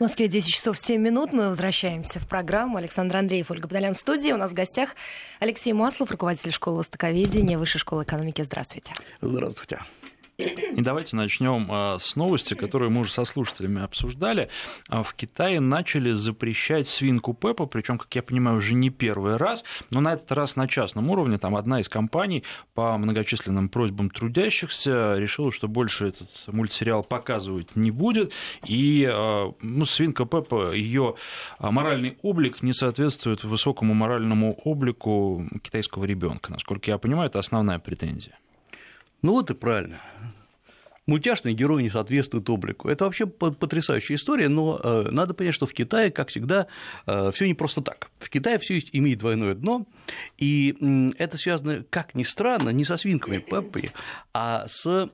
В Москве 10 часов 7 минут. Мы возвращаемся в программу. Александр Андреев, Ольга Подолян в студии. У нас в гостях Алексей Маслов, руководитель школы востоковедения, Высшей школы экономики. Здравствуйте. Здравствуйте. И давайте начнем а, с новости, которую мы уже со слушателями обсуждали. А, в Китае начали запрещать свинку Пеппа, причем, как я понимаю, уже не первый раз, но на этот раз на частном уровне. Там одна из компаний по многочисленным просьбам трудящихся решила, что больше этот мультсериал показывать не будет, и а, ну, свинка Пеппа, ее моральный облик не соответствует высокому моральному облику китайского ребенка. Насколько я понимаю, это основная претензия. Ну вот и правильно. Мультяшный герой не соответствует облику. Это вообще потрясающая история, но э, надо понять, что в Китае, как всегда, э, все не просто так. В Китае все имеет двойное дно, и это связано, как ни странно, не со свинками Пеппи, а с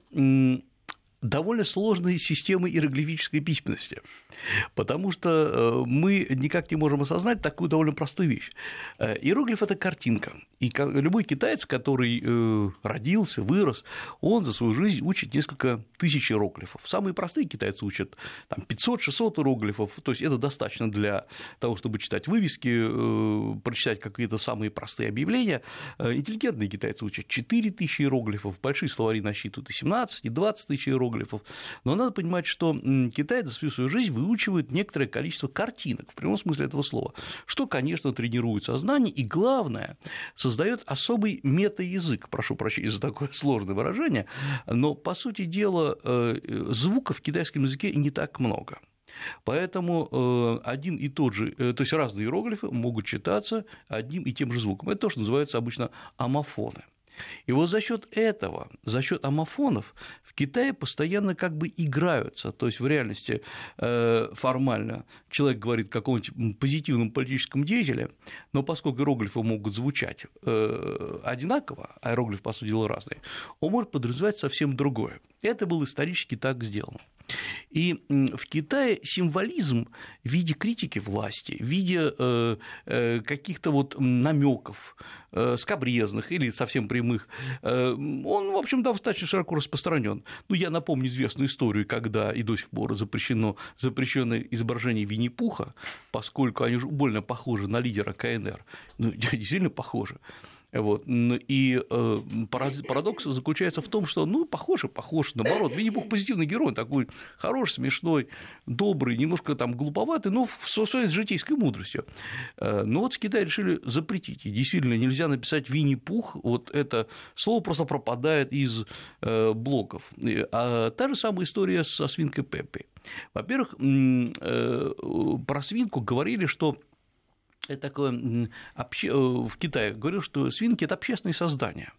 довольно сложной системы иероглифической письменности, потому что э, мы никак не можем осознать такую довольно простую вещь. Э, иероглиф – это картинка, и любой китаец, который э, родился, вырос, он за свою жизнь учит несколько тысяч иероглифов. Самые простые китайцы учат там, 500-600 иероглифов, то есть это достаточно для того, чтобы читать вывески, прочитать какие-то самые простые объявления. Интеллигентные китайцы учат 4 тысячи иероглифов, большие словари насчитывают и 17, и 20 тысяч иероглифов, иероглифов. Но надо понимать, что Китай за всю свою жизнь выучивает некоторое количество картинок, в прямом смысле этого слова, что, конечно, тренирует сознание и, главное, создает особый мета-язык, прошу прощения за такое сложное выражение, но, по сути дела, э, звуков в китайском языке не так много. Поэтому э, один и тот же, э, то есть разные иероглифы могут читаться одним и тем же звуком. Это то, что называется обычно амофоны. И вот за счет этого, за счет амофонов в Китае постоянно как бы играются. То есть в реальности э, формально человек говорит какому-нибудь позитивному политическому деятелю, но поскольку иероглифы могут звучать э, одинаково, а иероглифы, по сути дела, разные, он может подразумевать совсем другое. Это было исторически так сделано. И в Китае символизм в виде критики власти, в виде э, э, каких-то вот намеков э, скобрезных или совсем прямых, он, в общем, достаточно широко распространен. Ну, я напомню известную историю, когда и до сих пор запрещено, запрещено изображение Винни-Пуха, поскольку они уже больно похожи на лидера КНР. Ну, действительно похожи. Вот. И э, парадокс заключается в том, что, ну, похоже, похож, наоборот, Винни-Пух позитивный герой, такой хороший, смешной, добрый, немножко там глуповатый, но со своей житейской мудростью. Э, но вот в Китае решили запретить, и действительно нельзя написать Винни-Пух, вот это слово просто пропадает из э, блоков. А та же самая история со свинкой Пеппи. Во-первых, про свинку говорили, что это такое обще... Э, в Китае говорю, что свинки это общественные создания.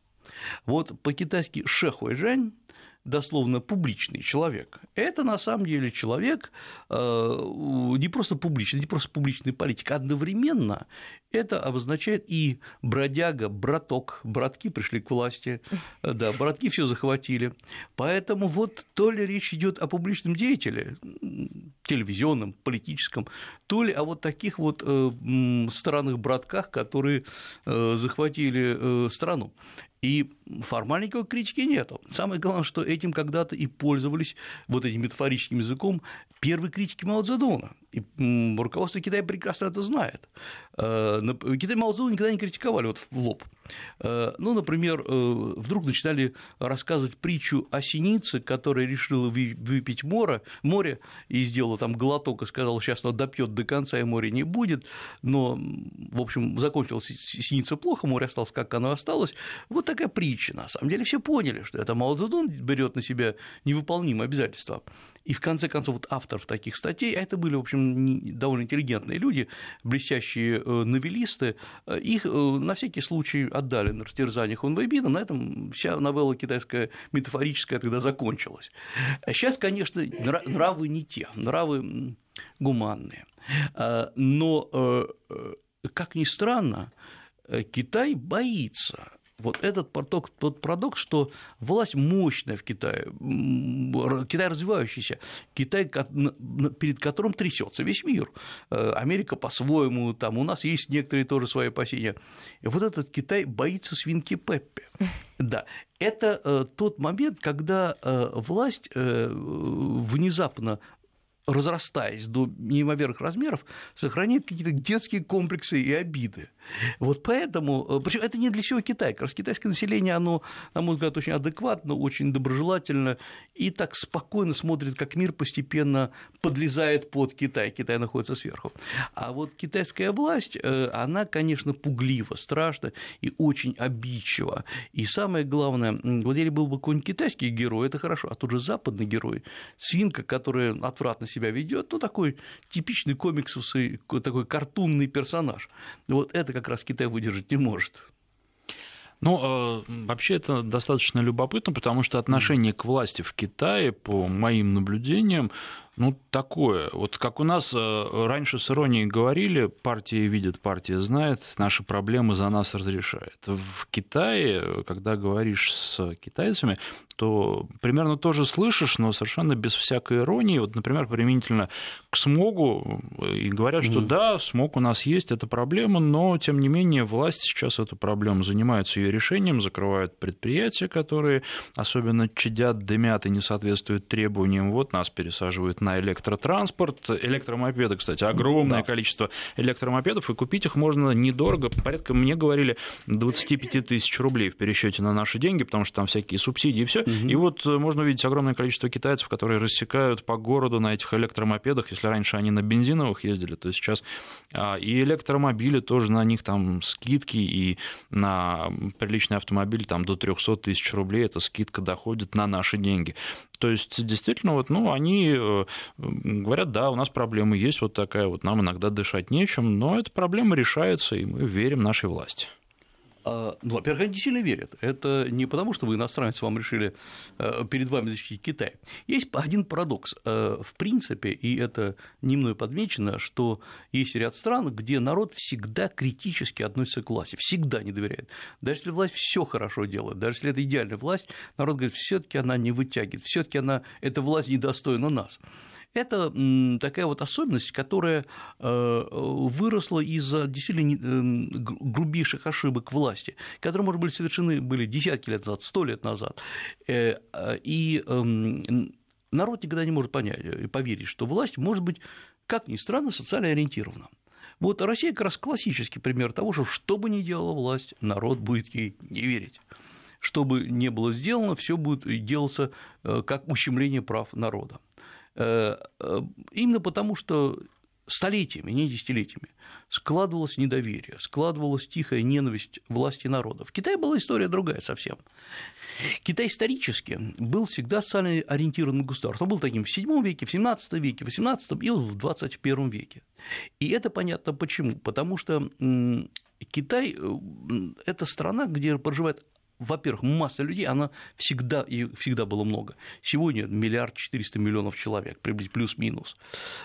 Вот по-китайски шехуэжань дословно публичный человек. Это на самом деле человек э, не просто публичный, не просто публичный политик, одновременно это обозначает и бродяга, браток, братки пришли к власти, да, братки все захватили. Поэтому вот то ли речь идет о публичном деятеле, телевизионном, политическом, то ли о вот таких вот э, странных братках, которые э, захватили страну. И формально никакой критики нету. Самое главное, что этим когда-то и пользовались вот этим метафорическим языком первые критики Мао Цзэдуна. И руководство Китая прекрасно это знает. Э, Китай Мао Цзэдуна никогда не критиковали вот в лоб. Э, ну, например, э, вдруг начинали рассказывать притчу о синице, которая решила выпить море, море и сделала там глоток и сказала, сейчас она допьет до конца, и моря не будет. Но, в общем, закончилась синица плохо, море осталось, как оно осталось. Вот такая притча. На самом деле все поняли, что это Мао Цзэдун берет на себя невыполнимые обязательства. И в конце концов, вот авторов таких статей, а это были, в общем, довольно интеллигентные люди, блестящие э, новеллисты, э, их э, на всякий случай отдали на растерзание Хунвейбина, на этом вся новелла китайская метафорическая тогда закончилась. Сейчас, конечно, нравы не те, нравы гуманные. Но, как ни странно, Китай боится вот этот поток, тот парадокс, что власть мощная в Китае, Китай развивающийся, Китай, перед которым трясется весь мир. Э, Америка по-своему, там у нас есть некоторые тоже свои опасения. И вот этот Китай боится свинки Пеппи. Да, это э, тот момент, когда э, власть внезапно разрастаясь до неимоверных размеров, сохраняет какие-то детские комплексы и обиды. Вот поэтому, э, причем это не для всего Китая, как раз китайское население, оно, на мой взгляд, очень адекватно, очень доброжелательно и так спокойно смотрит, как мир постепенно подлезает под Китай, Китай находится сверху. А вот китайская власть, э, она, конечно, пуглива, страшна и очень обидчива. И самое главное, вот если был бы какой-нибудь китайский герой, это хорошо, а тут же западный герой, свинка, которая отвратно себя ведет, ну, такой типичный комиксовый, такой картунный персонаж. Вот это как раз Китай выдержать не может. Ну, э, вообще это достаточно любопытно, потому что отношение к власти в Китае, по моим наблюдениям, ну, такое. Вот как у нас э, раньше с иронией говорили, партия видит, партия знает, наши проблемы за нас разрешает. В Китае, когда говоришь с китайцами, то примерно тоже слышишь, но совершенно без всякой иронии. Вот, например, применительно к смогу, и говорят, что mm-hmm. да, смог у нас есть, это проблема, но, тем не менее, власть сейчас эту проблему занимается ее решением, закрывают предприятия, которые особенно чадят, дымят и не соответствуют требованиям. Вот нас пересаживают на электротранспорт. Электромопеды, кстати, огромное да. количество электромопедов, и купить их можно недорого, порядка, мне говорили, 25 тысяч рублей в пересчете на наши деньги, потому что там всякие субсидии и все. Угу. И вот э, можно увидеть огромное количество китайцев, которые рассекают по городу на этих электромопедах. Если раньше они на бензиновых ездили, то сейчас а, и электромобили тоже на них там скидки, и на приличный автомобиль там до 300 тысяч рублей эта скидка доходит на наши деньги. То есть, действительно, вот, ну, они э, говорят, да, у нас проблемы есть вот такая, вот нам иногда дышать нечем, но эта проблема решается, и мы верим нашей власти. А, ну, во-первых, они сильно верят. Это не потому, что вы иностранцы вам решили э, перед вами защитить Китай. Есть один парадокс. Э, в принципе, и это не мной подмечено, что есть ряд стран, где народ всегда критически относится к власти, всегда не доверяет. Даже если власть все хорошо делает, даже если это идеальная власть, народ говорит, все-таки она не вытягивает, все-таки она, эта власть недостойна нас. Это такая вот особенность, которая э, выросла из-за действительно э, грубейших ошибок власти, которые, может быть, совершены были десятки лет назад, сто лет назад. Э, и эм, народ никогда не может понять и поверить, что власть может быть, как ни странно, социально ориентирована. Вот Россия как раз классический пример того, что что бы ни делала власть, народ будет ей не верить. Что бы ни было сделано, все будет делаться как ущемление прав народа. Э, э, именно потому, что столетиями, не десятилетиями, складывалось недоверие, складывалась тихая ненависть власти народа. В Китае была история другая совсем. Китай исторически был всегда социально ориентированным государством. Он был таким в VII веке, в XVII веке, в XVIII и в XXI веке. И это понятно почему. Потому что Китай э, – это страна, где проживает во-первых, масса людей, она всегда, и всегда было много. Сегодня миллиард четыреста миллионов человек, приблизительно плюс-минус.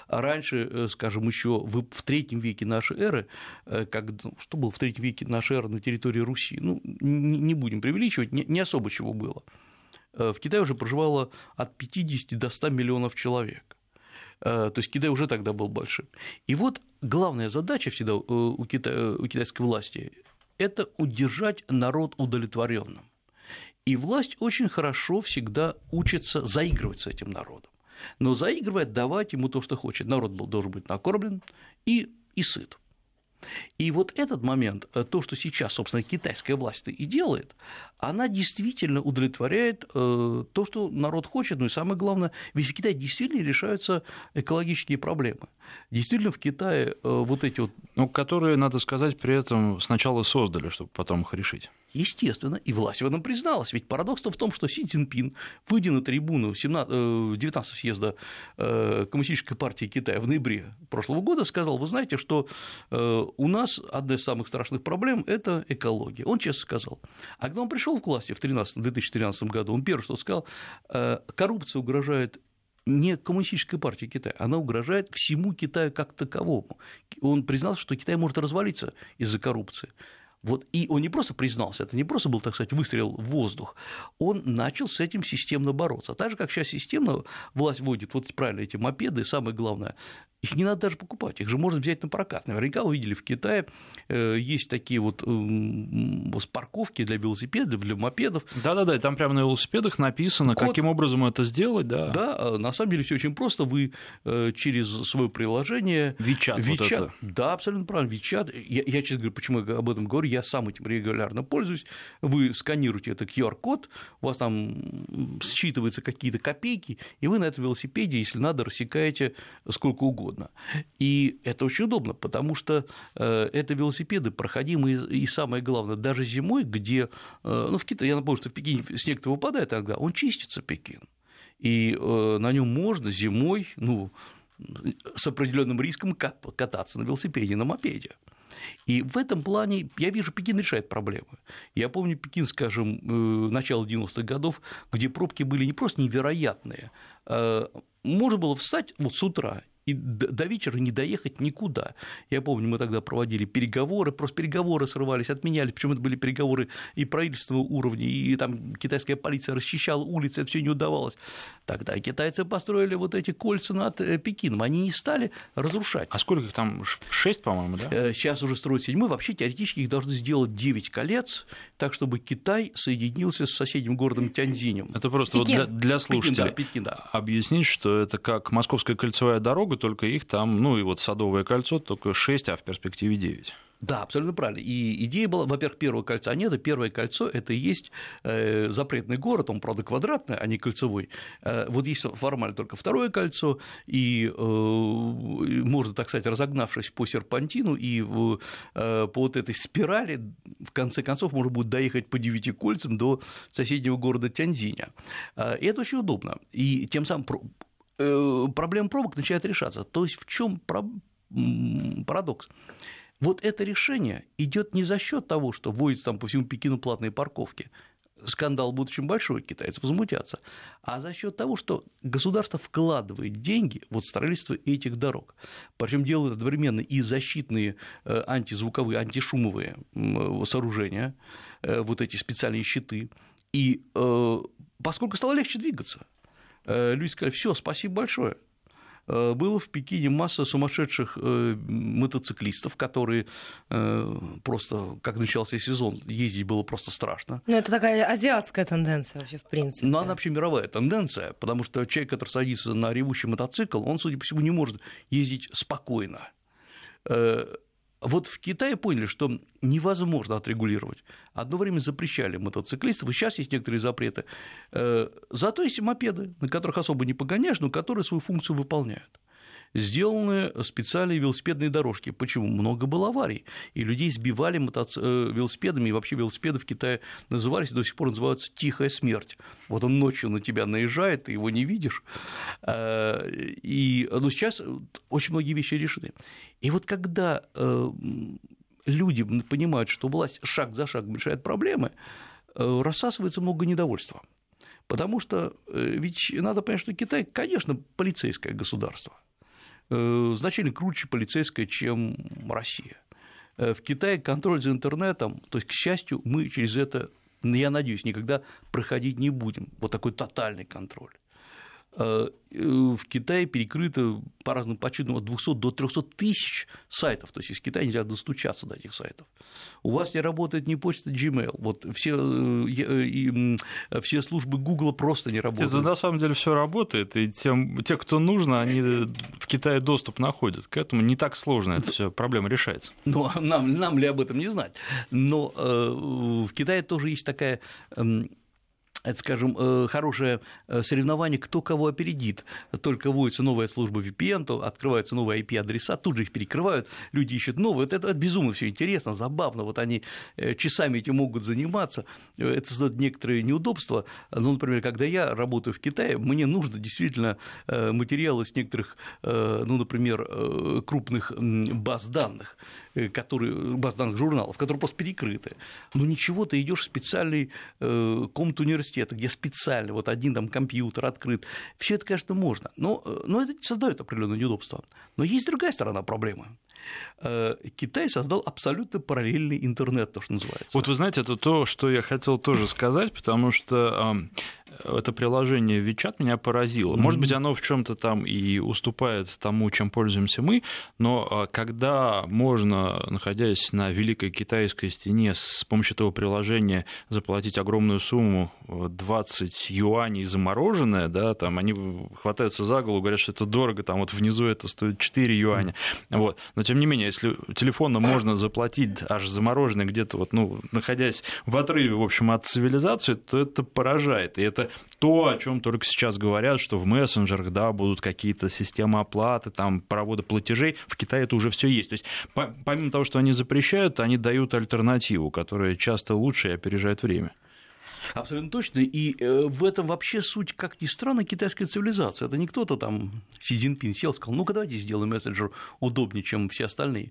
А раньше, э, скажем, еще в, третьем веке нашей эры, э, как, ну, что было в третьем веке нашей эры на территории Руси, ну, не, будем преувеличивать, не, особо чего было. Э, в Китае уже проживало от 50 до 100 миллионов человек. То есть Китай уже тогда был большим. И вот главная задача всегда у китайской власти это удержать народ удовлетворенным. И власть очень хорошо всегда учится заигрывать с этим народом. Но заигрывает, давать ему то, что хочет. Народ должен быть накормлен и, и сыт. И вот этот момент, э, то, что сейчас, собственно, китайская власть и делает, она действительно удовлетворяет э, то, что народ хочет, ну и самое главное, ведь в Китае действительно решаются экологические проблемы. Действительно, в Китае э, вот эти вот... Ну, которые, надо сказать, при этом сначала создали, чтобы потом их решить. Естественно, и власть в этом призналась. Ведь парадокс в том, что Си Цзиньпин, выйдя на трибуну 19 съезда Коммунистической партии Китая в ноябре прошлого года, сказал, вы знаете, что у нас одна из самых страшных проблем – это экология. Он честно сказал. А когда он пришел к власти в 2013 году, он первое, что сказал, э, коррупция угрожает не коммунистической партии Китая, она угрожает всему Китаю как таковому. Он признал, что Китай может развалиться из-за коррупции. Вот, и он не просто признался, это не просто был, так сказать, выстрел в воздух, он начал с этим системно бороться. Так же, как сейчас системно власть вводит, вот правильно, эти мопеды, самое главное, их не надо даже покупать, их же можно взять на прокат. Наверняка вы видели в Китае э, есть такие вот парковки для велосипедов, для мопедов. Да-да-да, там прямо на велосипедах написано, Код... каким образом это сделать, да. Да, а на самом деле все очень просто. Вы э, через свое приложение WeChat, WeChat вот это. да, абсолютно правильно, WeChat. Я, я, честно говоря, почему я об этом говорю, я сам этим регулярно пользуюсь. Вы сканируете этот QR-код, у вас там считываются какие-то копейки, и вы на этом велосипеде, если надо, рассекаете сколько угодно. И это очень удобно, потому что э, это велосипеды проходимые, и самое главное, даже зимой, где, э, ну, в Китае, я напомню, что в Пекине снег-то выпадает тогда, он чистится, Пекин, и э, на нем можно зимой, ну, с определенным риском кататься на велосипеде, на мопеде. И в этом плане я вижу, Пекин решает проблемы. Я помню Пекин, скажем, начала 90-х годов, где пробки были не просто невероятные, можно было встать вот с утра и до вечера не доехать никуда. Я помню, мы тогда проводили переговоры, просто переговоры срывались, отменяли, причем это были переговоры и правительственного уровня, и там китайская полиция расчищала улицы, это все не удавалось. Тогда китайцы построили вот эти кольца над э, Пекином, они не стали разрушать. А сколько их там? Шесть, по-моему, да? Э, сейчас уже строят седьмой, вообще теоретически их должны сделать девять колец, так чтобы Китай соединился с соседним городом Тяньцзинем. Это просто вот для, для слушателей Пекин, да, Пекин, да. объяснить, что это как Московская кольцевая дорога, дорога, только их там, ну и вот Садовое кольцо только 6, а в перспективе 9. Да, абсолютно правильно. И идея была, во-первых, первого кольца нет, а первое кольцо – это и есть э, запретный город, он, правда, квадратный, а не кольцевой. Э, вот есть формально только второе кольцо, и э, можно, так сказать, разогнавшись по серпантину и по вот этой спирали, в конце концов, можно будет доехать по девяти кольцам до соседнего города Тяньзиня. И это очень удобно. И тем самым проблема пробок начинает решаться. То есть в чем парадокс? Вот это решение идет не за счет того, что вводятся там по всему Пекину платные парковки, скандал будет очень большой, китайцы возмутятся, а за счет того, что государство вкладывает деньги в строительство этих дорог. Причем делают одновременно и защитные э, антизвуковые, антишумовые сооружения, э, вот эти специальные щиты. И поскольку стало легче двигаться, Э, люди сказали, все, спасибо большое. Э, было в Пекине масса сумасшедших э, мотоциклистов, которые просто, как начался сезон, ездить было просто страшно. Ну, это такая азиатская тенденция вообще, в принципе. Ну, она вообще мировая тенденция, потому что человек, который садится на ревущий мотоцикл, он, судя по всему, не может ездить спокойно вот в Китае поняли, что невозможно отрегулировать. Одно время запрещали мотоциклистов, и сейчас есть некоторые запреты. Э, зато есть мопеды, на которых особо не погоняешь, но которые свою функцию выполняют сделаны специальные велосипедные дорожки. Почему? Много было аварий, и людей сбивали мотоци... Э, велосипедами, и вообще велосипеды в Китае назывались, до сих пор называются «тихая смерть». Вот он ночью на тебя наезжает, ты его не видишь, э, и ну, сейчас очень многие вещи решены. И вот когда э, люди понимают, что власть шаг за шагом решает проблемы, рассасывается много недовольства. Потому что ведь надо понять, что Китай, конечно, полицейское государство. Э, значительно круче полицейская, чем Россия. Э, в Китае контроль за интернетом, то есть, к счастью, мы через это, я надеюсь, никогда проходить не будем. Вот такой тотальный контроль. Э, в Китае перекрыто по разным подсчетам от 200 до 300 тысяч сайтов, то есть из Китая нельзя достучаться до этих сайтов. У вас не работает ни почта Gmail, вот все, и, все службы Google просто не работают. Это на самом деле все работает, и тем, те, кто нужно, они в Китае доступ находят к этому, не так сложно это все проблема решается. Ну, нам, нам ли об этом не знать? Но э, в Китае тоже есть такая эм, это, скажем, э, хорошее э, соревнование, кто кого опередит. Только вводится новая служба VPN, то открываются новые IP-адреса, тут же их перекрывают, люди ищут новые. Это, это безумно все интересно, забавно. Вот они э, часами этим могут заниматься. Это создает некоторые неудобства. Ну, например, когда я работаю в Китае, мне нужно действительно материалы с некоторых, ну, например, крупных баз данных, которые, баз данных журналов, которые просто перекрыты. Но ничего, ты идешь в специальный комнату университета, где специально вот один там компьютер открыт, все это, конечно, можно, но, но это создает определенное неудобство. Но есть другая сторона проблемы. Э, Китай создал абсолютно параллельный интернет, то, что называется. Вот вы знаете, это то, что я хотел тоже сказать, потому что это приложение WeChat меня поразило. Может быть, оно в чем-то там и уступает тому, чем пользуемся мы, но а, когда можно, находясь на Великой Китайской стене, с помощью этого приложения заплатить огромную сумму 20 юаней замороженное, да, там они хватаются за голову, говорят, что это дорого, там вот внизу это стоит 4 юаня. Вот. Но тем не менее, если телефонно можно заплатить аж замороженное где-то, вот, ну, находясь в отрыве, в общем, от цивилизации, то это поражает. И это то, о чем только сейчас говорят, что в мессенджерах, да, будут какие-то системы оплаты, там, проводы платежей. В Китае это уже все есть. То есть, помимо того, что они запрещают, они дают альтернативу, которая часто лучше и опережает время. Абсолютно точно. И э, в этом вообще суть, как ни странно, китайская цивилизация. Это не кто-то там, Си Цзиньпин сел, сказал, ну-ка давайте сделаем мессенджер удобнее, чем все остальные.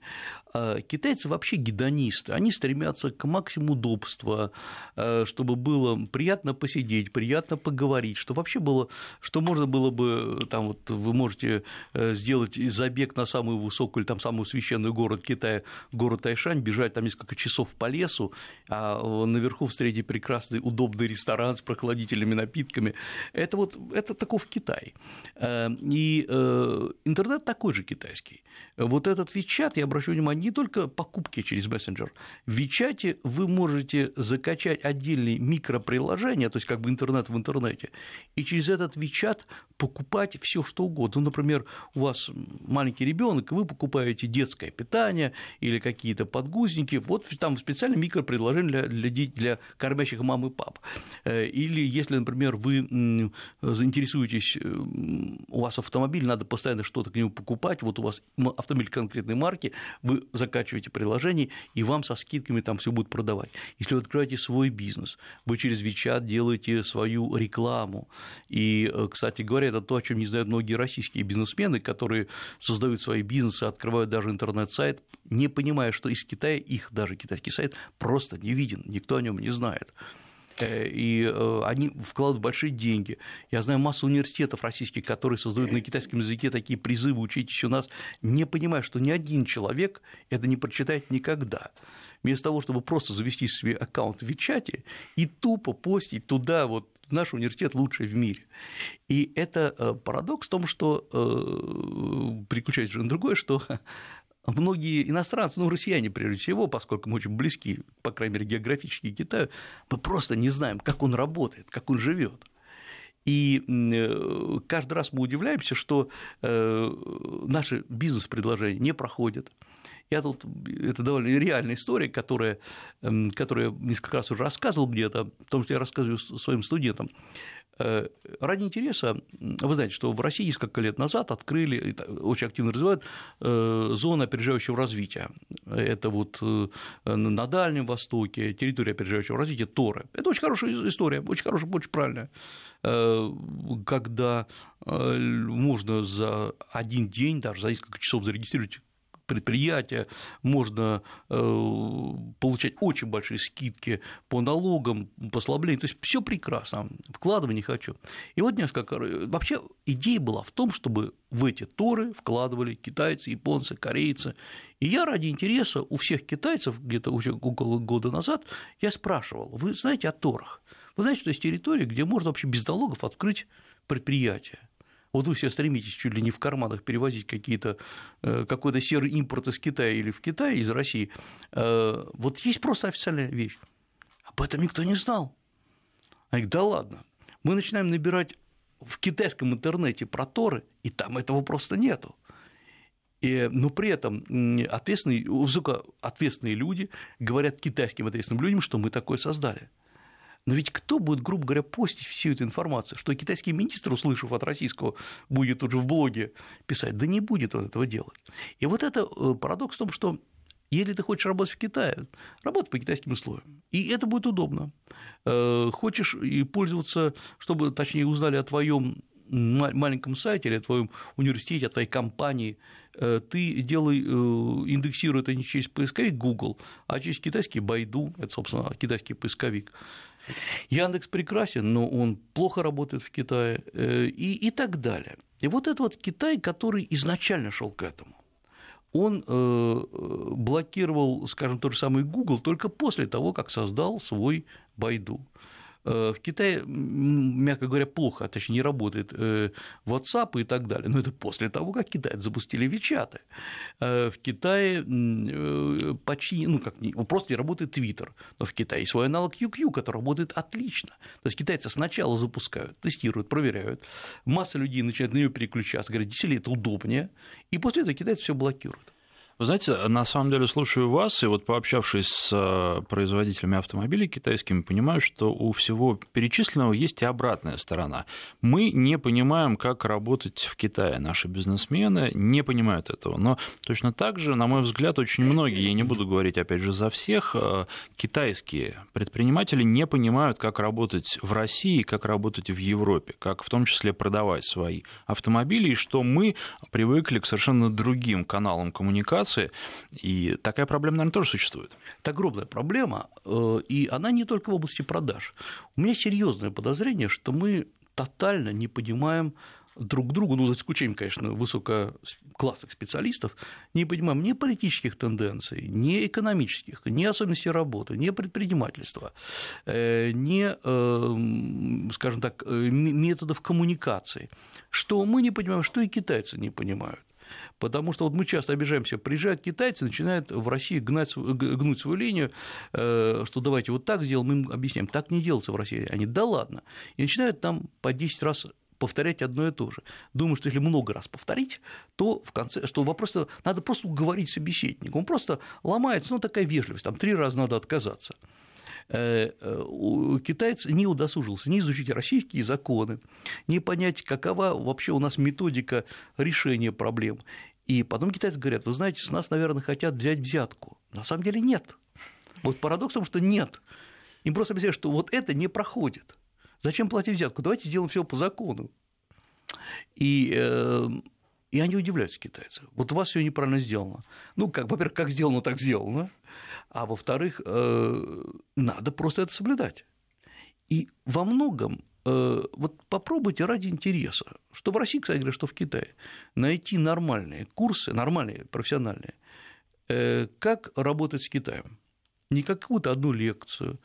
А китайцы вообще гедонисты. Они стремятся к максимуму удобства, э, чтобы было приятно посидеть, приятно поговорить, что вообще было, что можно было бы, там вот вы можете э, сделать забег на самую высокую или там самую священную город Китая, город Тайшань, бежать там несколько часов по лесу, а наверху встретить прекрасный, удобный удобный ресторан с прохладительными напитками. Это вот это таков Китай. Э, и э, интернет такой же китайский. Вот этот WeChat, я обращу внимание, не только покупки через мессенджер. В WeChat вы можете закачать отдельные микроприложения, то есть как бы интернет в интернете, и через этот WeChat покупать все что угодно. Ну, например, у вас маленький ребенок, вы покупаете детское питание или какие-то подгузники, вот там специальное микроприложение для, для, для кормящих мам и пап. Э, или если, например, вы заинтересуетесь, э, у вас автомобиль, надо постоянно что-то к нему покупать, вот у вас автомобиль конкретной марки, вы закачиваете приложение, и вам со скидками там все будут продавать. Если вы открываете свой бизнес, вы через WeChat делаете свою рекламу. И, э, кстати говоря, это то, о чем не знают многие российские бизнесмены, которые создают свои бизнесы, открывают даже интернет-сайт, не понимая, что из Китая их даже китайский сайт просто не виден, никто о нем не знает. Э, и э, они вкладывают большие деньги. Я знаю массу университетов российских, которые создают на китайском языке такие призывы «учитесь у нас», не понимая, что ни один человек это не прочитает никогда. Вместо того, чтобы просто завести свой аккаунт в Вичате и тупо постить туда вот наш университет лучший в мире. И это э, парадокс в том, что, переключаясь же на другое, что многие иностранцы, ну, россияне прежде всего, поскольку мы очень близки, по крайней мере, географически к Китаю, мы просто не знаем, как он работает, как он живет. И э, каждый раз мы удивляемся, что э, наши бизнес-предложения не проходят. Я тут, это довольно реальная история, которая, эм, которую я несколько раз уже рассказывал где-то, потому что я рассказываю своим студентам. Э, ради интереса, вы знаете, что в России несколько лет назад открыли, очень активно развивают э, зону опережающего развития. Это вот э, на Дальнем Востоке, территория опережающего развития Торы. Это очень хорошая история, очень хорошая, очень правильная когда можно за один день, даже за несколько часов зарегистрировать предприятия, можно э, получать очень большие скидки по налогам, послаблению, то есть все прекрасно, вкладывать не хочу. И вот несколько, вообще идея была в том, чтобы в эти торы вкладывали китайцы, японцы, корейцы. И я ради интереса у всех китайцев где-то уже около года назад я спрашивал, вы знаете о торах? Вы знаете, что есть территория, где можно вообще без налогов открыть предприятие? Вот вы все стремитесь чуть ли не в карманах перевозить какие-то, э, какой-то серый импорт из Китая или в Китай, из России. Э, вот есть просто официальная вещь. Об этом никто не знал. Они говорят, да ладно. Мы начинаем набирать в китайском интернете про Торы, и там этого просто нету. И, но при этом ответственные, высокоответственные люди говорят китайским ответственным людям, что мы такое создали. Но ведь кто будет, грубо говоря, постить всю эту информацию? Что китайский министр, услышав от российского, будет уже в блоге писать? Да не будет он этого делать. И вот это э, парадокс в том, что если ты хочешь работать в Китае, работай по китайским условиям. И это будет удобно. Э, хочешь и пользоваться, чтобы, точнее, узнали о твоем маленьком сайте или о твоем университете, о твоей компании, э, ты делай, индексируй это не через поисковик Google, а через китайский Байду, это, собственно, китайский поисковик, Яндекс прекрасен, но он плохо работает в Китае э, и, и так далее. И вот этот вот Китай, который изначально шел к этому, он э, блокировал, скажем, тот же самый Google только после того, как создал свой Байду. Э, в Китае, мягко говоря, плохо, а точнее не работает э, WhatsApp и так далее. Но это после того, как китайцы запустили Вичаты. Э, в Китае почти, ну как, просто не работает Twitter. Но в Китае свой аналог QQ, который работает отлично. То есть китайцы сначала запускают, тестируют, проверяют. Масса людей начинает на нее переключаться, говорят, действительно, это удобнее. И после этого китайцы все блокируют. Вы знаете, на самом деле слушаю вас, и вот пообщавшись с э, производителями автомобилей китайскими, понимаю, что у всего перечисленного есть и обратная сторона. Мы не понимаем, как работать в Китае. Наши бизнесмены не понимают этого. Но точно так же, на мой взгляд, очень многие, я не буду говорить опять же за всех, э, китайские предприниматели не понимают, как работать в России, как работать в Европе, как в том числе продавать свои автомобили, и что мы привыкли к совершенно другим каналам коммуникации, ситуации, и такая проблема, наверное, тоже существует. Это огромная проблема, э, и она не только в области продаж. У меня серьезное подозрение, что мы тотально не понимаем друг другу, ну, за исключением, конечно, высококлассных специалистов, не понимаем ни политических тенденций, ни экономических, ни особенностей работы, ни предпринимательства, э, ни, э, скажем так, методов коммуникации, что мы не понимаем, что и китайцы не понимают. Потому что вот мы часто обижаемся, приезжают китайцы, начинают в России гнать, гнуть свою линию, э, что давайте вот так сделаем, мы им объясняем, так не делается в России. Они, да ладно. И начинают там по 10 раз повторять одно и то же. Думаю, что если много раз повторить, то в конце, что вопрос надо просто уговорить собеседника. Он просто ломается, ну, такая вежливость, там три раза надо отказаться. Э, э, китаец не удосужился ни изучить российские законы, ни понять, какова вообще у нас методика решения проблем. И потом китайцы говорят, вы знаете, с нас, наверное, хотят взять взятку. На самом деле нет. Вот парадокс в том, что нет. Им просто объясняют, что вот это не проходит. Зачем платить взятку? Давайте сделаем все по закону. И, э, и они удивляются, китайцы. Вот у вас все неправильно сделано. Ну, как, во-первых, как сделано, так сделано а во-вторых, э, надо просто это соблюдать. И во многом э, вот попробуйте ради интереса, что в России, кстати говоря, что в Китае, найти нормальные курсы, нормальные, профессиональные, э, как работать с Китаем. Не какую-то одну лекцию,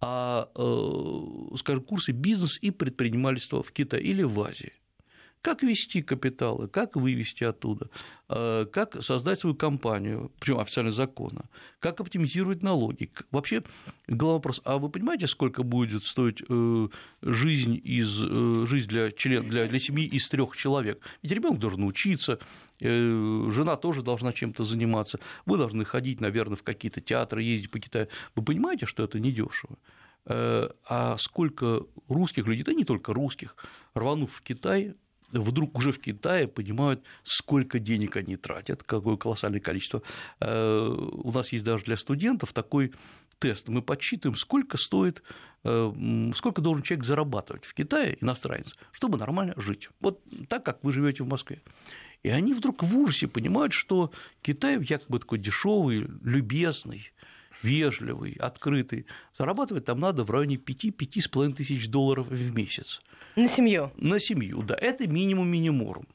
а, скажем, курсы бизнес и предпринимательства в Китае или в Азии как вести капиталы, как вывести оттуда, э, как создать свою компанию, причем официально закона, как оптимизировать налоги. Вообще, главный вопрос, а вы понимаете, сколько будет стоить э, жизнь, из, э, жизнь для, член, для, для семьи из трех человек? Ведь ребенок должен учиться, жена тоже должна чем-то заниматься, вы должны ходить, наверное, в какие-то театры, ездить по Китаю. Вы понимаете, что это недешево? А сколько русских людей, да не только русских, рванув в Китай, вдруг уже в Китае понимают, сколько денег они тратят, какое колоссальное количество. Э, у нас есть даже для студентов такой тест. Мы подсчитываем, сколько стоит, э, сколько должен человек зарабатывать в Китае, иностранец, чтобы нормально жить. Вот так, как вы живете в Москве. И они вдруг в ужасе понимают, что Китай якобы такой дешевый, любезный, вежливый, открытый, зарабатывать там надо в районе 5-5,5 тысяч долларов в месяц. На семью? На семью, да. Это минимум миниморум.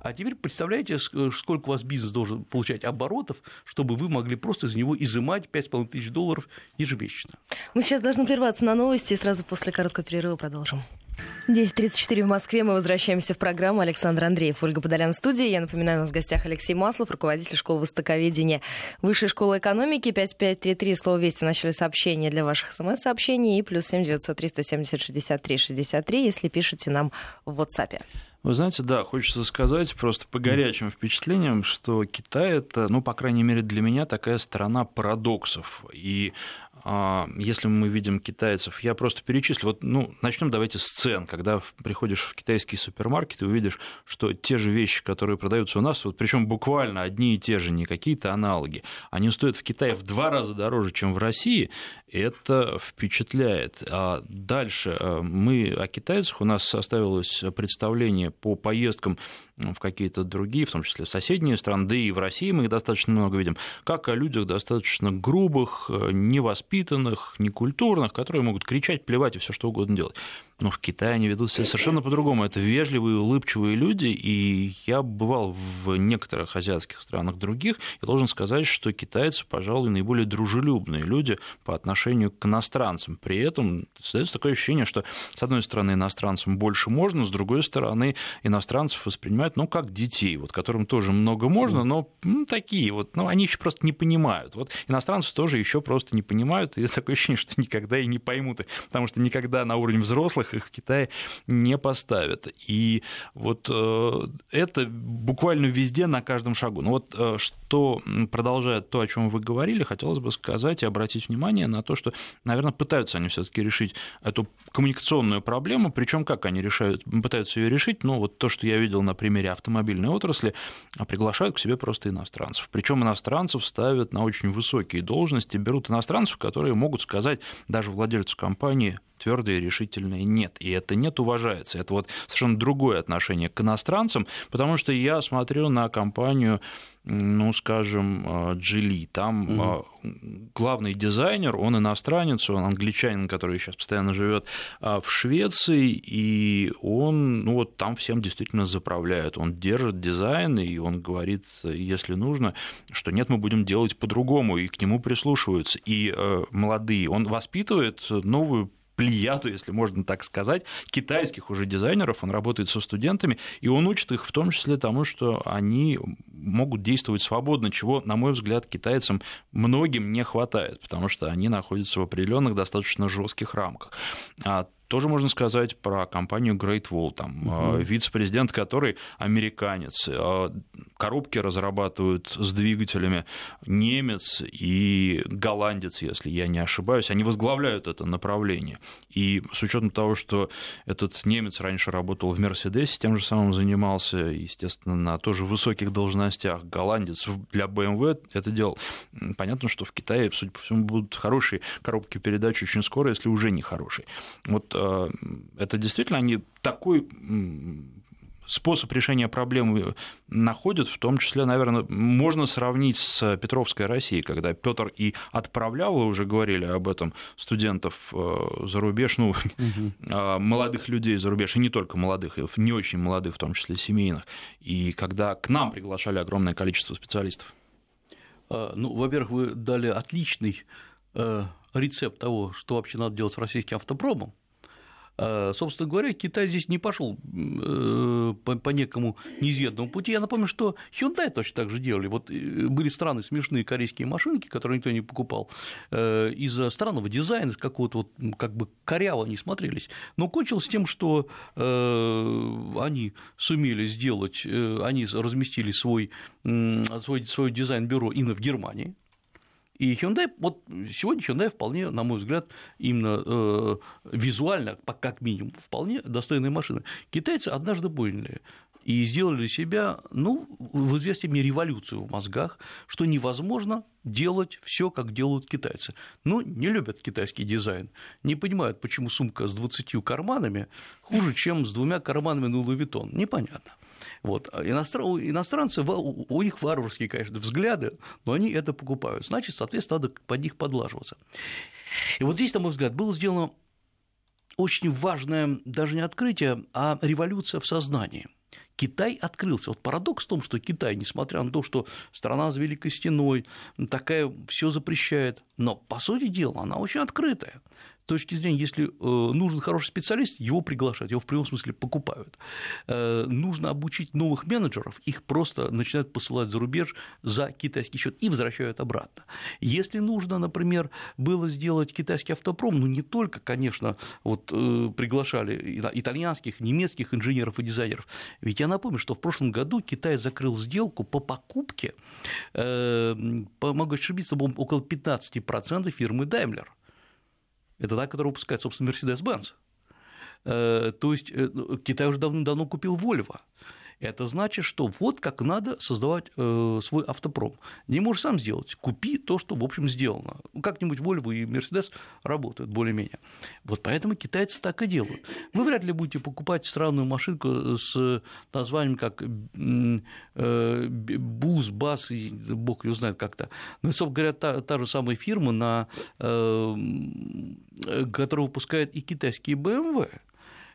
А теперь представляете, сколько у вас бизнес должен получать оборотов, чтобы вы могли просто из него изымать 5,5 тысяч долларов ежемесячно. Мы сейчас должны прерваться на новости и сразу после короткого перерыва продолжим. 10.34 в Москве. Мы возвращаемся в программу. Александр Андреев, Ольга Подолян в студии. Я напоминаю, у нас в гостях Алексей Маслов, руководитель школы востоковедения Высшей школы экономики. 5533, слово «Вести» в начале сообщения для ваших смс-сообщений. И плюс 7 903 170 63 63, если пишете нам в WhatsApp. Вы знаете, да, хочется сказать просто по горячим впечатлениям, что Китай это, ну, по крайней мере, для меня такая страна парадоксов. И если мы видим китайцев, я просто перечислю, вот, ну, начнем давайте с цен, когда приходишь в китайский супермаркет и увидишь, что те же вещи, которые продаются у нас, вот, причем буквально одни и те же, не какие-то аналоги, они стоят в Китае в два раза дороже, чем в России, это впечатляет. А дальше э, мы о китайцах, у нас составилось представление по поездкам в какие-то другие, в том числе в соседние страны, да и в России мы их достаточно много видим, как о людях достаточно грубых, невоспитанных, некультурных, которые могут кричать, плевать и все что угодно делать. Но в Китае они ведут себя совершенно по-другому. Это вежливые, улыбчивые люди, и я бывал в некоторых азиатских странах других, и должен сказать, что китайцы, пожалуй, наиболее дружелюбные люди по отношению к иностранцам. При этом создается такое ощущение, что, с одной стороны, иностранцам больше можно, с другой стороны, иностранцев воспринимают, ну, как детей, вот, которым тоже много можно, но ну, такие вот, ну, они еще просто не понимают. Вот иностранцы тоже еще просто не понимают, и такое ощущение, что никогда и не поймут их, потому что никогда на уровень взрослых их в Китае не поставят. И вот э, это буквально везде, на каждом шагу. Но вот э, что продолжает то, о чем вы говорили, хотелось бы сказать и обратить внимание на то, что, наверное, пытаются они все-таки решить эту коммуникационную проблему, причем как они решают, пытаются ее решить, ну вот то, что я видел на примере автомобильной отрасли, а приглашают к себе просто иностранцев. Причем иностранцев ставят на очень высокие должности, берут иностранцев, которые могут сказать даже владельцу компании, твердое и решительное нет. И это нет уважается. Это вот совершенно другое отношение к иностранцам, потому что я смотрю на компанию ну, скажем, Джили. Там угу. главный дизайнер, он иностранец, он англичанин, который сейчас постоянно живет а, в Швеции, и он, ну, вот там всем действительно заправляет. Он держит дизайн, и он говорит, если нужно, что нет, мы будем делать по-другому, и к нему прислушиваются. И э, молодые, он воспитывает новую плеяду, если можно так сказать, китайских уже дизайнеров, он работает со студентами, и он учит их в том числе тому, что они могут действовать свободно, чего, на мой взгляд, китайцам многим не хватает, потому что они находятся в определенных достаточно жестких рамках. А тоже можно сказать про компанию Great Wall, там угу. вице-президент, который американец, а, коробки разрабатывают с двигателями немец и голландец, если я не ошибаюсь, они возглавляют это направление. И с учетом того, что этот немец раньше работал в Мерседесе, тем же самым занимался, естественно, на тоже высоких должностях, голландец для BMW это делал. Понятно, что в Китае, судя по всему, будут хорошие коробки передач очень скоро, если уже не хорошие. Вот Э, это действительно они такой способ решения проблемы находят, в том числе, наверное, можно сравнить с Петровской Россией, когда Петр и отправлял, вы уже говорили об этом, студентов э, за рубеж, ну, угу. молодых людей за рубеж, и не только молодых, и не очень молодых, в том числе семейных, и когда к нам приглашали огромное количество специалистов. Ну, во-первых, вы дали отличный рецепт того, что вообще надо делать с российским автопромом, а, собственно говоря, Китай здесь не пошел э, по, некому неизведанному пути. Я напомню, что Hyundai точно так же делали. Вот э, были страны смешные корейские машинки, которые никто не покупал, э, из-за странного дизайна, из какого-то вот как бы коряво они смотрелись. Но кончилось тем, что они сумели сделать, они разместили свой, свой, свой дизайн-бюро именно в Германии, и Hyundai, вот сегодня Hyundai вполне, на мой взгляд, именно э, визуально, как минимум, вполне достойная машина. Китайцы однажды поняли, и сделали себя, ну, в известной мере революцию в мозгах, что невозможно делать все, как делают китайцы. Ну, не любят китайский дизайн, не понимают, почему сумка с 20 карманами хуже, чем с двумя карманами на Vuitton. Непонятно. Вот. А иностранцы, у них варварские, конечно, взгляды, но они это покупают. Значит, соответственно, надо под них подлаживаться. И вот здесь, на мой взгляд, было сделано очень важное даже не открытие, а революция в сознании – Китай открылся. Вот парадокс в том, что Китай, несмотря на то, что страна с Великой Стеной, такая все запрещает, но, по сути дела, она очень открытая точки зрения, если э, нужен хороший специалист, его приглашают, его в прямом смысле покупают. Э, нужно обучить новых менеджеров, их просто начинают посылать за рубеж за китайский счет и возвращают обратно. Если нужно, например, было сделать китайский автопром, ну не только, конечно, вот э, приглашали итальянских, немецких инженеров и дизайнеров, ведь я напомню, что в прошлом году Китай закрыл сделку по покупке, могу ошибиться, около 15% фирмы Daimler – это та, которая выпускает, собственно, Mercedes-Benz. Э, то есть э, ну, Китай уже давно-давно купил Volvo. Это значит, что вот как надо создавать э, свой автопром. Не можешь сам сделать, купи то, что, в общем, сделано. Как-нибудь Volvo и Mercedes работают более-менее. Вот поэтому китайцы так и делают. Вы вряд ли будете покупать странную машинку с названием как э, БУС, БАС, и бог ее знает как-то. Но, собственно говоря, та, та же самая фирма, на, э, которая выпускает и китайские BMW,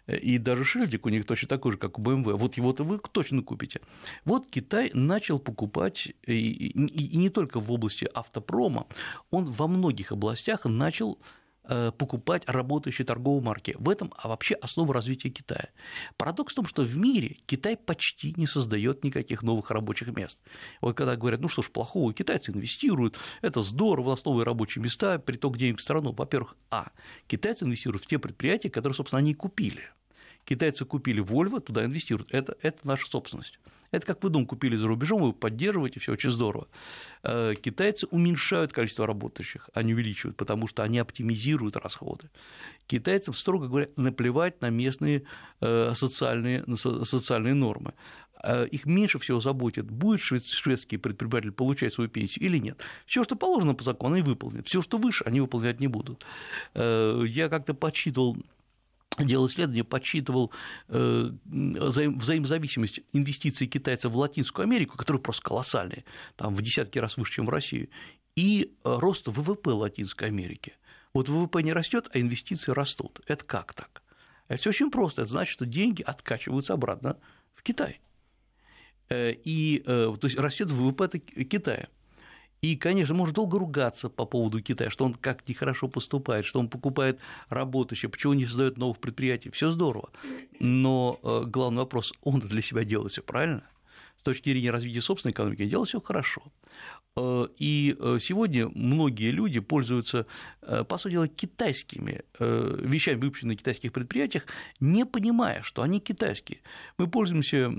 и даже шильдик у них точно такой же, как у BMW. Вот его-то вы точно купите. Вот Китай начал покупать, и не только в области автопрома, он во многих областях начал э, покупать работающие торговые марки. В этом а вообще основа развития Китая. Парадокс в том, что в мире Китай почти не создает никаких новых рабочих мест. Вот когда говорят, ну что ж, плохого, китайцы инвестируют, это здорово, у нас новые рабочие места, приток денег в страну. Во-первых, а, китайцы инвестируют в те предприятия, которые, собственно, они купили. Китайцы купили Volvo, туда инвестируют. Это, это наша собственность. Это как вы дом купили за рубежом, вы поддерживаете, все очень здорово. Э, китайцы уменьшают количество работающих, не увеличивают, потому что они оптимизируют расходы. Китайцам, строго говоря, наплевать на местные э, социальные, социальные нормы. Э, их меньше всего заботит, будет шведский предприниматель получать свою пенсию или нет. Все, что положено по закону, они выполнят. Все, что выше, они выполнять не будут. Я как-то подсчитывал делал исследование, подсчитывал э, взаимозависимость инвестиций китайцев в Латинскую Америку, которые просто колоссальные, там в десятки раз выше, чем в Россию, и рост ВВП Латинской Америки. Вот ВВП не растет, а инвестиции растут. Это как так? Это все очень просто. Это значит, что деньги откачиваются обратно в Китай. Э, и э, то есть растет ВВП Китая. И, конечно, можно долго ругаться по поводу Китая, что он как нехорошо поступает, что он покупает работающих, почему не создает новых предприятий. Все здорово. Но э, главный вопрос, он для себя делает все правильно? С точки зрения развития собственной экономики, он делает все хорошо. Э, и э, сегодня многие люди пользуются, э, по сути дела, китайскими вещами, выпущенными на китайских предприятиях, не понимая, что они китайские. Мы пользуемся,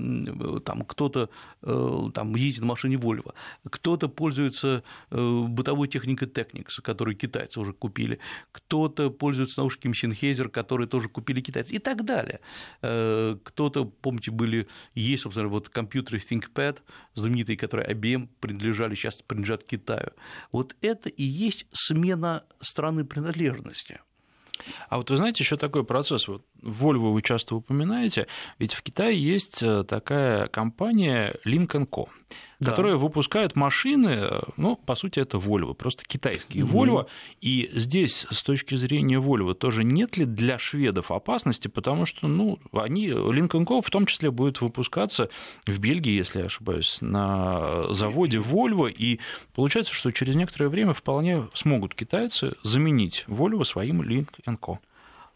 там кто-то там, ездит на машине Volvo, кто-то пользуется бытовой техникой Technics, которую китайцы уже купили, кто-то пользуется наушниками Sennheiser, которые тоже купили китайцы, и так далее. Кто-то, помните, были, есть, собственно, вот компьютеры ThinkPad, знаменитые, которые IBM принадлежали сейчас принадлежат Китаю. Вот это и есть смена страны принадлежности. А вот вы знаете, еще такой процесс, вот Volvo вы часто упоминаете, ведь в Китае есть э, такая компания Lincoln Co да. которые выпускают машины, ну, по сути, это Volvo, просто китайские угу. Volvo. И здесь, с точки зрения Volvo, тоже нет ли для шведов опасности, потому что, ну, они, Lincoln Co. в том числе будет выпускаться в Бельгии, если я ошибаюсь, на заводе Volvo, и получается, что через некоторое время вполне смогут китайцы заменить Volvo своим Lincoln Co.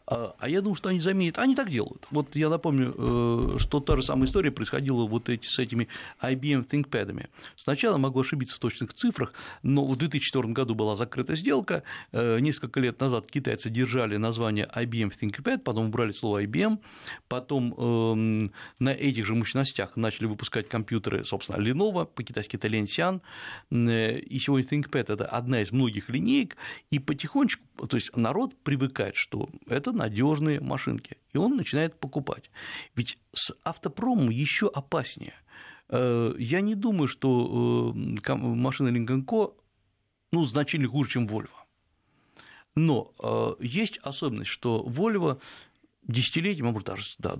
А, а я думаю, что они заменят. Они так делают. Вот я напомню, э, что та же самая история происходила вот эти, с этими IBM ThinkPad. Сначала могу ошибиться в точных цифрах, но в 2004 году была закрыта сделка. Э, несколько лет назад китайцы держали название IBM ThinkPad, потом убрали слово IBM, потом эм, на этих же мощностях начали выпускать компьютеры, собственно, Lenovo, по-китайски это Lianxian, э, и сегодня ThinkPad – это одна из многих линеек, и потихонечку, то есть народ привыкает, что это надежные машинки, и он начинает покупать. Ведь с автопромом еще опаснее. Э, я не думаю, что э, машина Lincoln Co. ну, значительно хуже, чем Volvo. Но э, есть особенность, что Volvo десятилетиями, может, даже да,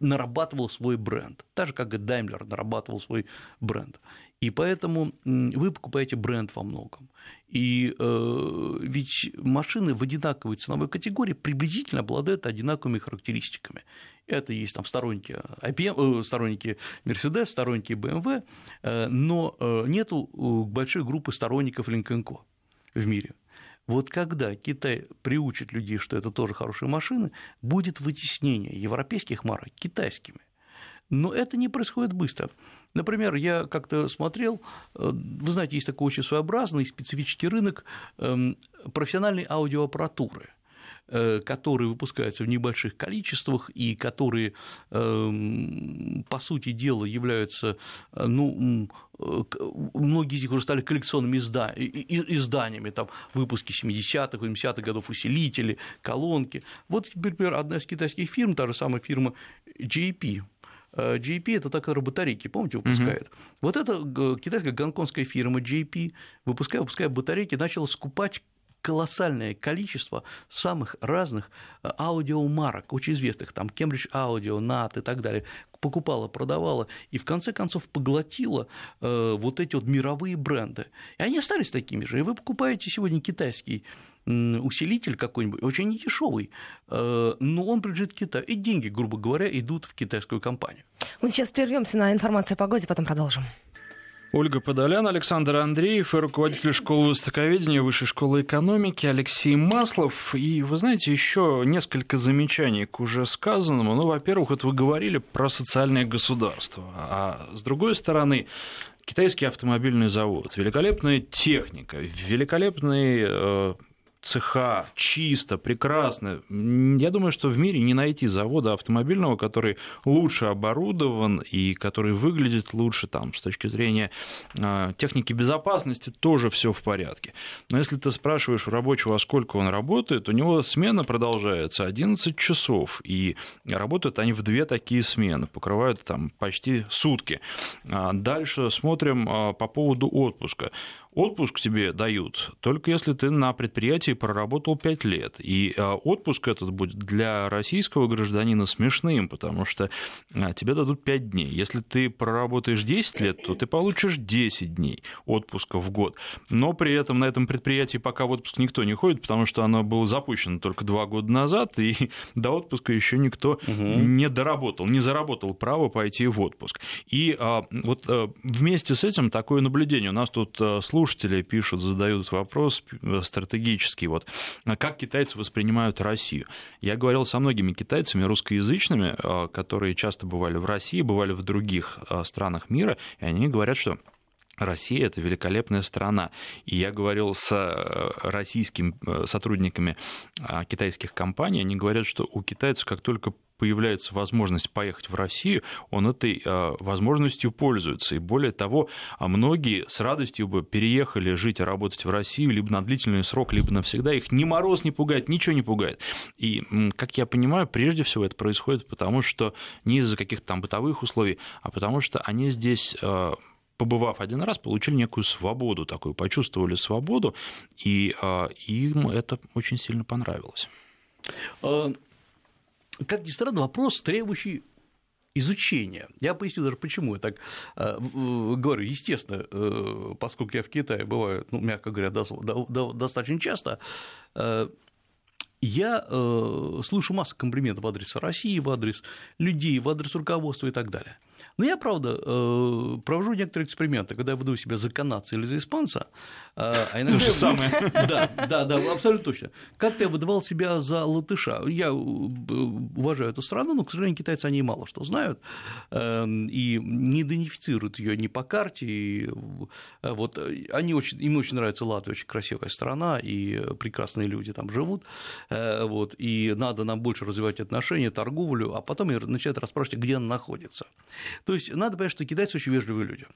нарабатывал свой бренд, так же, как и Daimler нарабатывал свой бренд. И поэтому вы покупаете бренд во многом. И э, ведь машины в одинаковой ценовой категории приблизительно обладают одинаковыми характеристиками. Это есть там сторонники IBM, э, сторонники Mercedes, сторонники BMW, э, но э, нету большой группы сторонников Lincoln Co. в мире. Вот когда Китай приучит людей, что это тоже хорошие машины, будет вытеснение европейских марок китайскими. Но это не происходит быстро. Например, я как-то смотрел, э, вы знаете, есть такой очень своеобразный специфический рынок эм, профессиональной аудиоаппаратуры э, которые выпускаются в небольших количествах и которые, эм, по сути дела, являются, э, ну, многие из них уже стали коллекционными изданиями, там выпуски 70-х, 80-х годов, усилители, колонки. Вот, например, одна из китайских фирм, та же самая фирма JP, JP это такая батарейки, помните, выпускает. Угу. Вот эта китайская гонконгская фирма JP, выпуская, выпуская батарейки, начала скупать колоссальное количество самых разных э, аудиомарок, очень известных, там Cambridge Audio, NAT и так далее, покупала, продавала и в конце концов поглотила э, вот эти вот мировые бренды. И они остались такими же. И вы покупаете сегодня китайский усилитель какой-нибудь, очень недешевый, э, но он принадлежит Китаю. И деньги, грубо говоря, идут в китайскую компанию. Мы сейчас прервемся на информацию о погоде, потом продолжим. Ольга Подолян, Александр Андреев и руководитель школы востоковедения Высшей школы экономики Алексей Маслов. И вы знаете, еще несколько замечаний к уже сказанному. Ну, во-первых, вот вы говорили про социальное государство. А с другой стороны, китайский автомобильный завод, великолепная техника, великолепный э, цеха, чисто, прекрасно. Я думаю, что в мире не найти завода автомобильного, который лучше оборудован и который выглядит лучше там, с точки зрения а, техники безопасности, тоже все в порядке. Но если ты спрашиваешь у рабочего, а сколько он работает, у него смена продолжается 11 часов, и работают они в две такие смены, покрывают там почти сутки. А дальше смотрим по поводу отпуска. Отпуск тебе дают только если ты на предприятии проработал 5 лет. И а, отпуск этот будет для российского гражданина смешным, потому что а, тебе дадут 5 дней. Если ты проработаешь 10 лет, то ты получишь 10 дней отпуска в год. Но при этом на этом предприятии пока в отпуск никто не ходит, потому что оно было запущено только 2 года назад, и до отпуска еще никто угу. не доработал, не заработал право пойти в отпуск. И а, вот вместе с этим такое наблюдение. У нас тут служба слушатели пишут, задают вопрос стратегический. Вот, как китайцы воспринимают Россию? Я говорил со многими китайцами русскоязычными, а, которые часто бывали в России, бывали в других а, странах мира, и они говорят, что Россия – это великолепная страна. И я говорил с э, российскими э, сотрудниками китайских компаний, они говорят, что у китайцев, как только появляется возможность поехать в Россию, он этой э, возможностью пользуется. И более того, а многие с радостью бы переехали жить и работать в Россию либо на длительный срок, либо навсегда. Их ни мороз не пугает, ничего не пугает. И, как я понимаю, прежде всего это происходит потому, что не из-за каких-то там бытовых условий, а потому что они здесь э, побывав один раз, получили некую свободу такую, почувствовали свободу, и э, им это очень сильно понравилось как ни странно, вопрос, требующий изучения. Я поясню даже, почему я так э, говорю. Естественно, э, поскольку я в Китае бываю, ну, мягко говоря, до, до, до, достаточно часто, э, я слышу массу комплиментов в адрес России, в адрес людей, в адрес руководства и так далее. Но я, правда, э, провожу некоторые эксперименты, когда я выдаю себя за канадца или за испанца, э, а иногда... То же самое. Да, да, да, абсолютно точно. Как-то я выдавал себя за латыша. Я э, уважаю эту страну, но, к сожалению, китайцы они мало что знают эм, и не идентифицируют ее ни по карте. И вот они очень, им очень нравится Латвия, очень красивая страна, и прекрасные люди там живут. Вот, и надо нам больше развивать отношения, торговлю, а потом начинают расспрашивать, где она находится. То есть надо понять, что китайцы очень вежливые люди.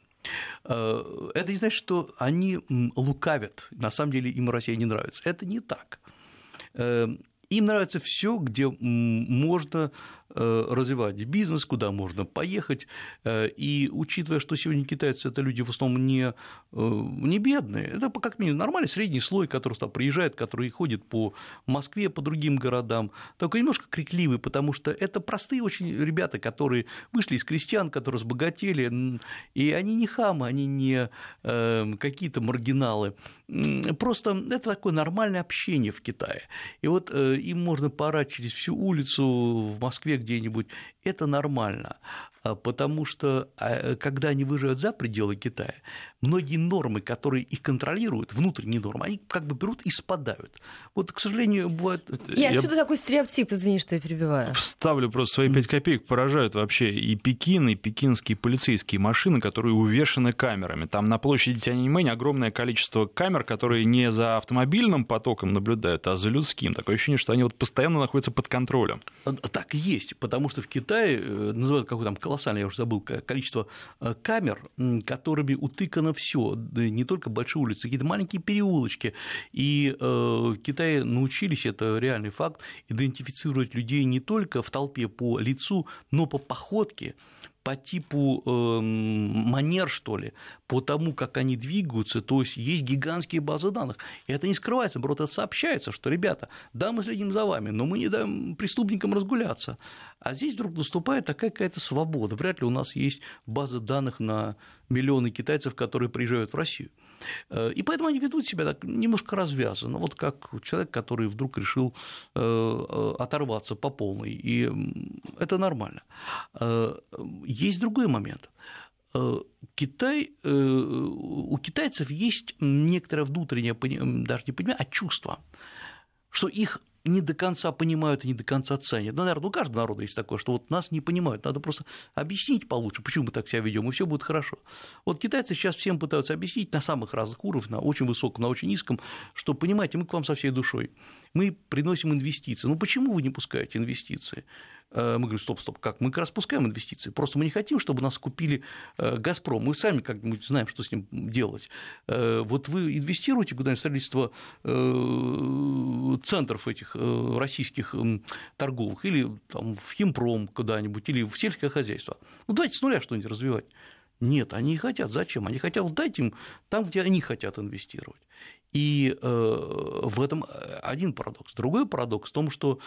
Э, это не значит, что они лукавят, на самом деле им Россия не нравится. Это не так. Э, им нравится все, где можно развивать бизнес, куда можно поехать. Э, и учитывая, что сегодня китайцы это люди в основном не, э, не бедные, это как минимум нормальный средний слой, который там приезжает, который ходит по Москве, по другим городам, такой немножко крикливый, потому что это простые очень ребята, которые вышли из крестьян, которые разбогатели, и они не хамы, они не какие-то маргиналы. Просто это такое нормальное общение в Китае. И вот им можно поорать через всю улицу в Москве, где-нибудь, это нормально. А, потому что а, когда они выезжают за пределы Китая, многие нормы, которые их контролируют, внутренние нормы, они как бы берут и спадают. Вот, к сожалению, бывает... И отсюда я... такой стереотип, извини, что я перебиваю. Вставлю просто свои пять копеек, поражают вообще и Пекин, и пекинские полицейские машины, которые увешаны камерами. Там на площади Тяньаньмэнь огромное количество камер, которые не за автомобильным потоком наблюдают, а за людским. Такое ощущение, что они вот постоянно находятся под контролем. Так и есть, потому что в Китае э, называют какой-то там колоссальное, я уже забыл, количество э, камер, которыми утыкано все, не только большие улицы, какие-то маленькие переулочки. И э, Китае научились, это реальный факт, идентифицировать людей не только в толпе по лицу, но по походке, по типу э, манер, что ли, по тому, как они двигаются, то есть есть гигантские базы данных. И это не скрывается, наоборот, это сообщается, что, ребята, да, мы следим за вами, но мы не даем преступникам разгуляться. А здесь вдруг наступает такая какая-то свобода. Вряд ли у нас есть базы данных на миллионы китайцев, которые приезжают в Россию. Э, и поэтому они ведут себя так немножко развязанно, вот как человек, который вдруг решил э, э, оторваться по полной, и это нормально. Есть другой момент. Китай, у китайцев есть некоторое внутреннее, даже не понимание, а чувство, что их не до конца понимают и не до конца ценят. Ну, наверное, у каждого народа есть такое, что вот нас не понимают, надо просто объяснить получше, почему мы так себя ведем, и все будет хорошо. Вот китайцы сейчас всем пытаются объяснить на самых разных уровнях, на очень высоком, на очень низком, что, понимаете, мы к вам со всей душой, мы приносим инвестиции. Ну, почему вы не пускаете инвестиции? Э, мы говорим, стоп, стоп, как? Мы как раз пускаем инвестиции. Просто мы не хотим, чтобы нас купили э, «Газпром». Мы сами как-нибудь знаем, что с ним делать. Э, вот вы инвестируете куда-нибудь в строительство центров этих российских торговых или там, в химпром куда-нибудь, или в сельское хозяйство. Ну, давайте с нуля что-нибудь развивать. Нет, они не хотят. Зачем? Они хотят вот дать им там, где они хотят инвестировать. И в этом один парадокс. Другой парадокс в том, что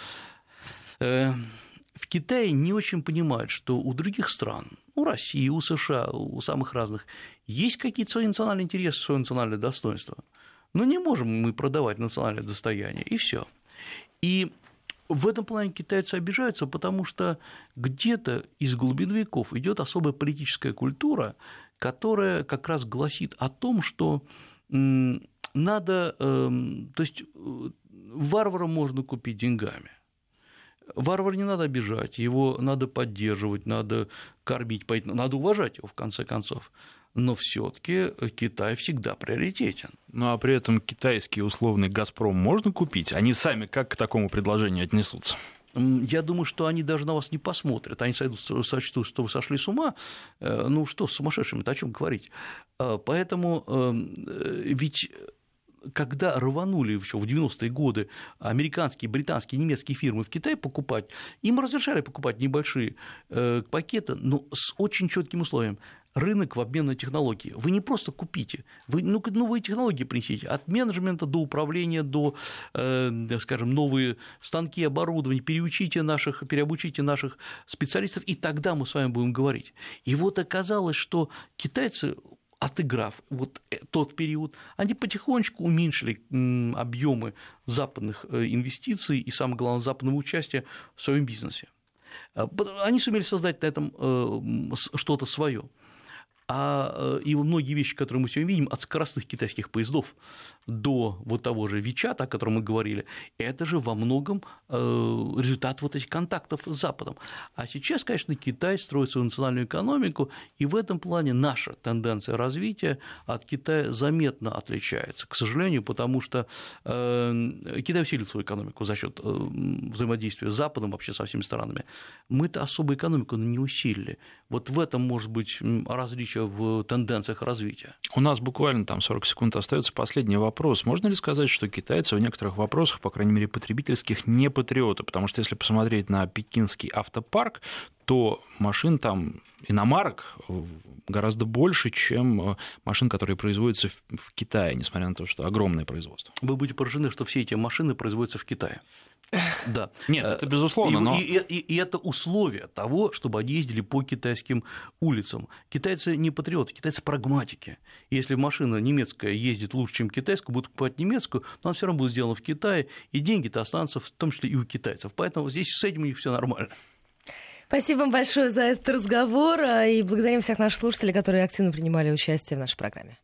в Китае не очень понимают, что у других стран, у России, у США, у самых разных, есть какие-то свои национальные интересы, свое национальное достоинство. Но не можем мы продавать национальное достояние, и все. И в этом плане китайцы обижаются, потому что где-то из глубин веков идет особая политическая культура, которая как раз гласит о том, что надо, эм, то есть э, варвара можно купить деньгами, Варвара не надо обижать, его надо поддерживать, надо кормить, надо уважать его в конце концов. Но все-таки Китай всегда приоритетен. Ну а при этом китайский условный Газпром можно купить? Они сами как к такому предложению отнесутся? Я думаю, что они даже на вас не посмотрят. Они сойдут, сочтут, что вы сошли с ума. Э, ну что, с сумасшедшими-то о чем говорить? Э, поэтому эм, э, ведь когда рванули еще в 90-е годы американские, британские, немецкие фирмы в Китай покупать, им разрешали покупать небольшие э, пакеты, но с очень четким условием рынок в обмен на технологии. Вы не просто купите, вы ну, новые технологии принесите, от менеджмента до управления, до, э, скажем, новые станки, оборудование, переучите наших, переобучите наших специалистов, и тогда мы с вами будем говорить. И вот оказалось, что китайцы отыграв вот э, тот период, они потихонечку уменьшили объемы западных э, инвестиций и, самое главное, западного участия в своем бизнесе. Э, они сумели создать на этом что-то свое а и многие вещи, которые мы сегодня видим, от скоростных китайских поездов до вот того же Вичата, о котором мы говорили, это же во многом э, результат вот этих контактов с Западом. А сейчас, конечно, Китай строит свою национальную экономику, и в этом плане наша тенденция развития от Китая заметно отличается, к сожалению, потому что э, Китай усилил свою экономику за счет э, взаимодействия с Западом, вообще со всеми странами. Мы-то особо экономику не усилили. Вот в этом может быть различие в тенденциях развития. У нас буквально там 40 секунд остается последний вопрос. Можно ли сказать, что китайцы в некоторых вопросах, по крайней мере, потребительских, не патриоты? Потому что если посмотреть на пекинский автопарк, то машин там иномарок гораздо больше, чем э, машин, которые производятся в Китае, несмотря на то, что огромное производство. Вы будете поражены, что все эти машины производятся в Китае. Да. Нет, это безусловно. И, но... и, и, и это условие того, чтобы они ездили по китайским улицам. Китайцы не патриоты, китайцы прагматики. Если машина немецкая ездит лучше, чем китайская, будут покупать немецкую, но она все равно будет сделана в Китае, и деньги-то останутся в том числе и у китайцев. Поэтому здесь с этим у них все нормально. Спасибо вам большое за этот разговор и благодарим всех наших слушателей, которые активно принимали участие в нашей программе.